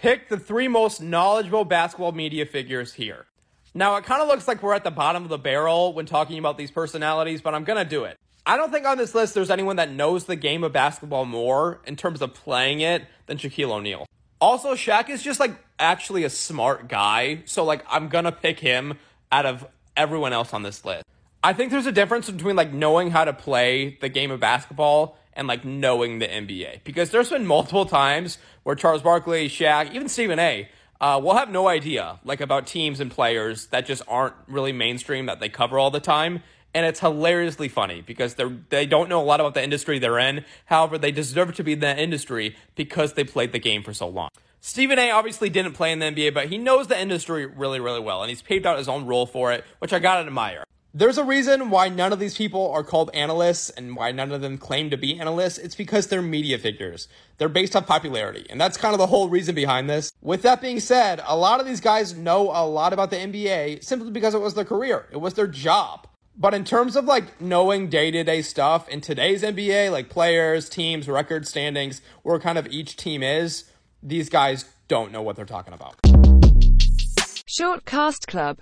pick the three most knowledgeable basketball media figures here. Now, it kind of looks like we're at the bottom of the barrel when talking about these personalities, but I'm going to do it. I don't think on this list there's anyone that knows the game of basketball more in terms of playing it than Shaquille O'Neal. Also, Shaq is just like actually a smart guy, so like I'm gonna pick him out of everyone else on this list. I think there's a difference between like knowing how to play the game of basketball and like knowing the NBA because there's been multiple times where Charles Barkley, Shaq, even Stephen A. Uh, will have no idea like about teams and players that just aren't really mainstream that they cover all the time, and it's hilariously funny because they they don't know a lot about the industry they're in. However, they deserve to be in that industry because they played the game for so long. Stephen A. obviously didn't play in the NBA, but he knows the industry really, really well, and he's paved out his own role for it, which I gotta admire. There's a reason why none of these people are called analysts and why none of them claim to be analysts. It's because they're media figures. They're based on popularity. And that's kind of the whole reason behind this. With that being said, a lot of these guys know a lot about the NBA simply because it was their career. It was their job. But in terms of like knowing day to day stuff in today's NBA, like players, teams, record standings, where kind of each team is, these guys don't know what they're talking about. Short Cast Club